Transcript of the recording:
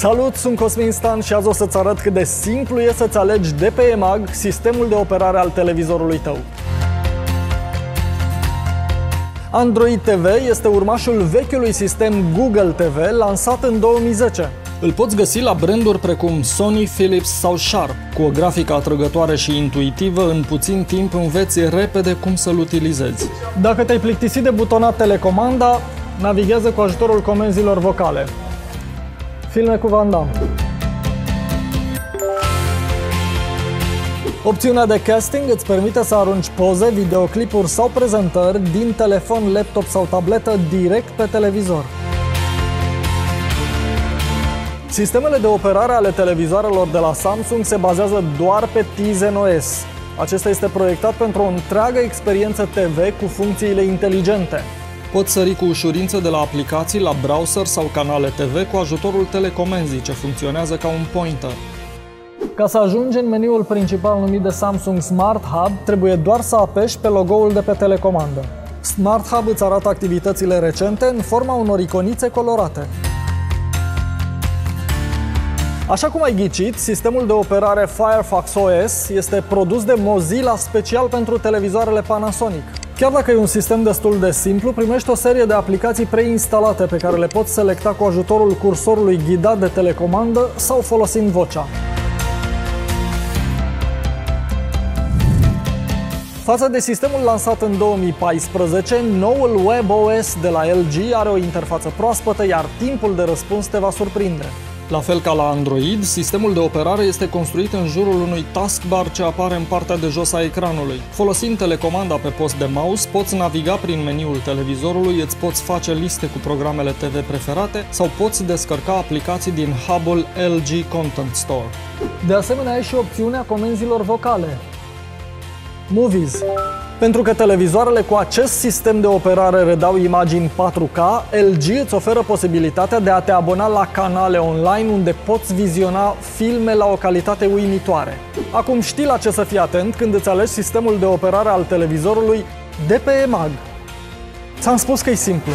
Salut, sunt Cosmin Stan și azi o să-ți arăt cât de simplu e să-ți alegi de pe EMAG sistemul de operare al televizorului tău. Android TV este urmașul vechiului sistem Google TV lansat în 2010. Îl poți găsi la branduri precum Sony, Philips sau Sharp. Cu o grafică atrăgătoare și intuitivă, în puțin timp înveți repede cum să-l utilizezi. Dacă te-ai plictisit de butonat telecomanda, navighează cu ajutorul comenzilor vocale. Filme cu Van Damme. Opțiunea de casting îți permite să arunci poze, videoclipuri sau prezentări din telefon, laptop sau tabletă direct pe televizor. Sistemele de operare ale televizoarelor de la Samsung se bazează doar pe Tizen OS. Acesta este proiectat pentru o întreagă experiență TV cu funcțiile inteligente. Poți sări cu ușurință de la aplicații la browser sau canale TV cu ajutorul telecomenzii, ce funcționează ca un pointer. Ca să ajungi în meniul principal numit de Samsung Smart Hub, trebuie doar să apeși pe logo-ul de pe telecomandă. Smart Hub îți arată activitățile recente în forma unor iconițe colorate. Așa cum ai ghicit, sistemul de operare Firefox OS este produs de Mozilla special pentru televizoarele Panasonic. Chiar dacă e un sistem destul de simplu, primești o serie de aplicații preinstalate pe care le poți selecta cu ajutorul cursorului ghidat de telecomandă sau folosind vocea. Față de sistemul lansat în 2014, noul WebOS de la LG are o interfață proaspătă, iar timpul de răspuns te va surprinde. La fel ca la Android, sistemul de operare este construit în jurul unui taskbar ce apare în partea de jos a ecranului. Folosind telecomanda pe post de mouse, poți naviga prin meniul televizorului, îți poți face liste cu programele TV preferate sau poți descărca aplicații din hub-ul LG Content Store. De asemenea, ai și opțiunea comenzilor vocale. Movies. Pentru că televizoarele cu acest sistem de operare redau imagini 4K, LG îți oferă posibilitatea de a te abona la canale online unde poți viziona filme la o calitate uimitoare. Acum știi la ce să fii atent când îți alegi sistemul de operare al televizorului de pe EMAG. Ți-am spus că e simplu.